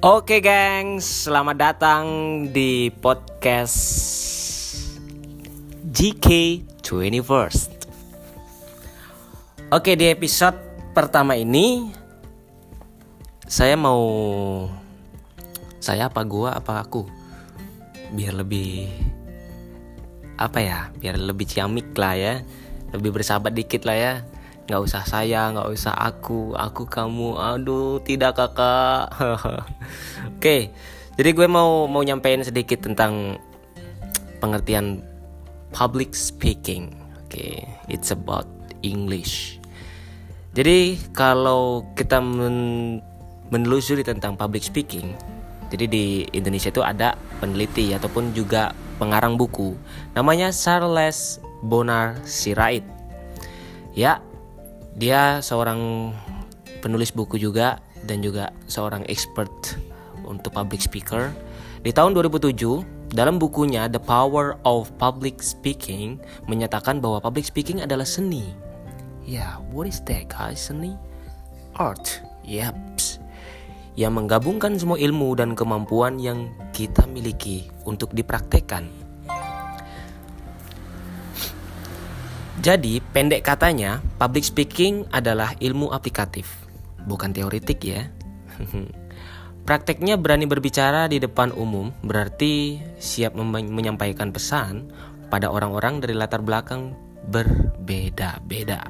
Oke gengs, selamat datang di podcast GK 21st Oke di episode pertama ini Saya mau Saya apa gua apa aku? Biar lebih Apa ya? Biar lebih ciamik lah ya. Lebih bersahabat dikit lah ya nggak usah saya nggak usah aku aku kamu. Aduh tidak kakak. Oke jadi gue mau mau nyampein sedikit tentang pengertian public speaking. Oke it's about English. Jadi kalau kita men menelusuri tentang public speaking jadi di Indonesia itu ada peneliti ataupun juga pengarang buku. Namanya Charles Bonar Sirait. Ya dia seorang penulis buku juga dan juga seorang expert untuk public speaker. Di tahun 2007, dalam bukunya The Power of Public Speaking menyatakan bahwa public speaking adalah seni. Ya, yeah, what is that guys? Seni? Art. Yaps. Yang menggabungkan semua ilmu dan kemampuan yang kita miliki untuk dipraktekkan Jadi, pendek katanya, public speaking adalah ilmu aplikatif, bukan teoritik ya. Prakteknya berani berbicara di depan umum berarti siap menyampaikan pesan pada orang-orang dari latar belakang berbeda-beda.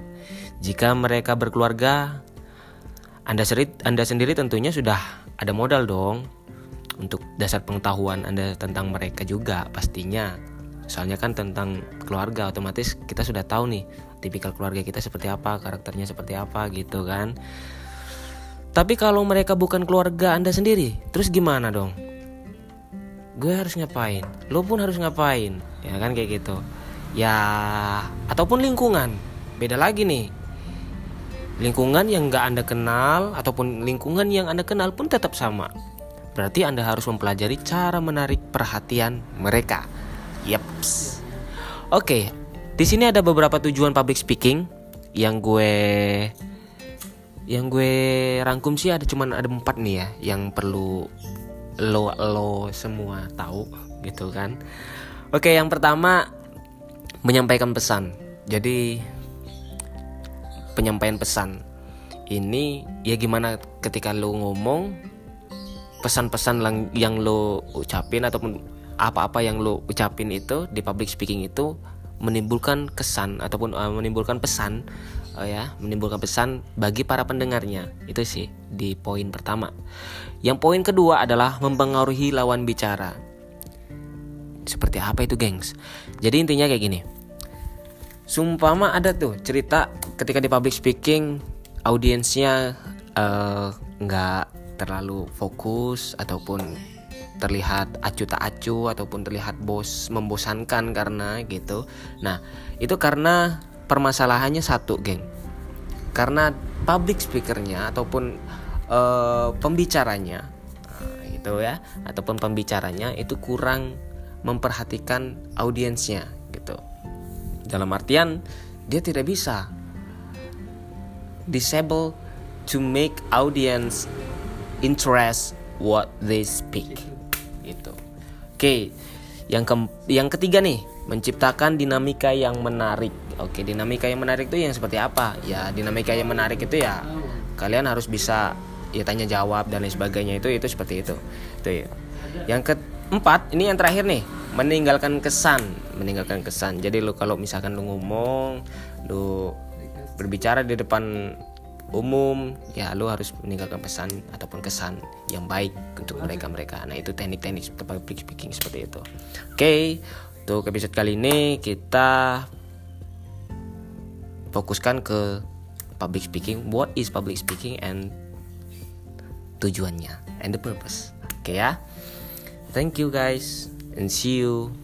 Jika mereka berkeluarga, Anda sendiri, Anda sendiri tentunya sudah ada modal dong untuk dasar pengetahuan Anda tentang mereka juga pastinya soalnya kan tentang keluarga otomatis kita sudah tahu nih tipikal keluarga kita seperti apa karakternya seperti apa gitu kan. Tapi kalau mereka bukan keluarga anda sendiri terus gimana dong? Gue harus ngapain? Lo pun harus ngapain? Ya kan kayak gitu. Ya ataupun lingkungan. Beda lagi nih. Lingkungan yang nggak anda kenal ataupun lingkungan yang anda kenal pun tetap sama. Berarti anda harus mempelajari cara menarik perhatian mereka Yeps. Oke, okay, di sini ada beberapa tujuan public speaking yang gue yang gue rangkum sih ada cuman ada empat nih ya yang perlu lo lo semua tahu gitu kan. Oke, yang pertama menyampaikan pesan. Jadi penyampaian pesan ini ya gimana ketika lo ngomong pesan-pesan yang lo ucapin ataupun apa-apa yang lo ucapin itu di public speaking itu menimbulkan kesan ataupun uh, menimbulkan pesan uh, ya menimbulkan pesan bagi para pendengarnya. Itu sih di poin pertama. Yang poin kedua adalah mempengaruhi lawan bicara. Seperti apa itu gengs? Jadi intinya kayak gini. Sumpama ada tuh cerita ketika di public speaking audiensnya uh, nggak uh, terlalu fokus ataupun terlihat acu tak acu ataupun terlihat bos membosankan karena gitu. Nah, itu karena permasalahannya satu, geng. Karena public speakernya ataupun uh, pembicaranya nah, gitu ya, ataupun pembicaranya itu kurang memperhatikan audiensnya gitu. Dalam artian dia tidak bisa disable to make audience interest what they speak gitu. Oke, yang ke yang ketiga nih menciptakan dinamika yang menarik. Oke, dinamika yang menarik itu yang seperti apa? Ya, dinamika yang menarik itu ya kalian harus bisa ya tanya jawab dan lain sebagainya itu itu seperti itu. Itu ya. Yang keempat ini yang terakhir nih meninggalkan kesan meninggalkan kesan jadi lu kalau misalkan lu ngomong lu berbicara di depan umum ya lu harus meninggalkan pesan ataupun kesan yang baik untuk mereka mereka nah itu teknik-teknik public speaking seperti itu. Oke okay, untuk episode kali ini kita fokuskan ke public speaking. What is public speaking and tujuannya and the purpose. Oke okay, ya. Thank you guys and see you